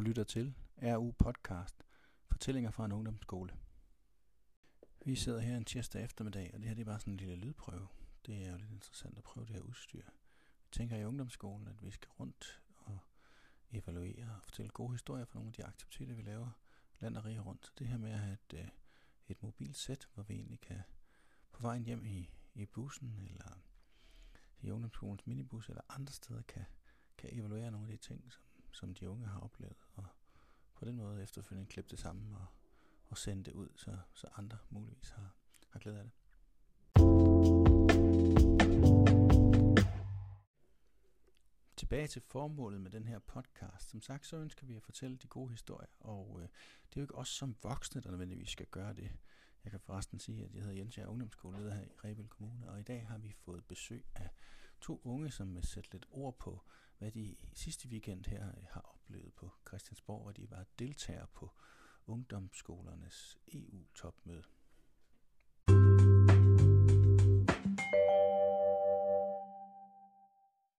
lytter til RU Podcast, fortællinger fra en ungdomsskole. Vi sidder her en tirsdag eftermiddag, og det her det er bare sådan en lille lydprøve. Det er jo lidt interessant at prøve det her udstyr. Vi tænker i ungdomsskolen, at vi skal rundt og evaluere og fortælle gode historier fra nogle af de aktiviteter, vi laver land og rige rundt. Så det her med at have et, øh, et mobilt sæt, hvor vi egentlig kan på vejen hjem i, i bussen, eller i ungdomsskolens minibus, eller andre steder kan, kan evaluere nogle af de ting, som, som de unge har oplevet, på den måde efterfølgende klippe det sammen og, og sende det ud, så, så andre muligvis har, har glæde af det. Tilbage til formålet med den her podcast. Som sagt, så ønsker vi at fortælle de gode historier, og øh, det er jo ikke os som voksne, der nødvendigvis skal gøre det. Jeg kan forresten sige, at jeg hedder Jens, jeg er ungdomsskoleleder her i Rebild Kommune, og i dag har vi fået besøg af to unge, som vil sætte lidt ord på, hvad de sidste weekend her øh, har oplevet på hvor de var deltagere på ungdomsskolernes EU-top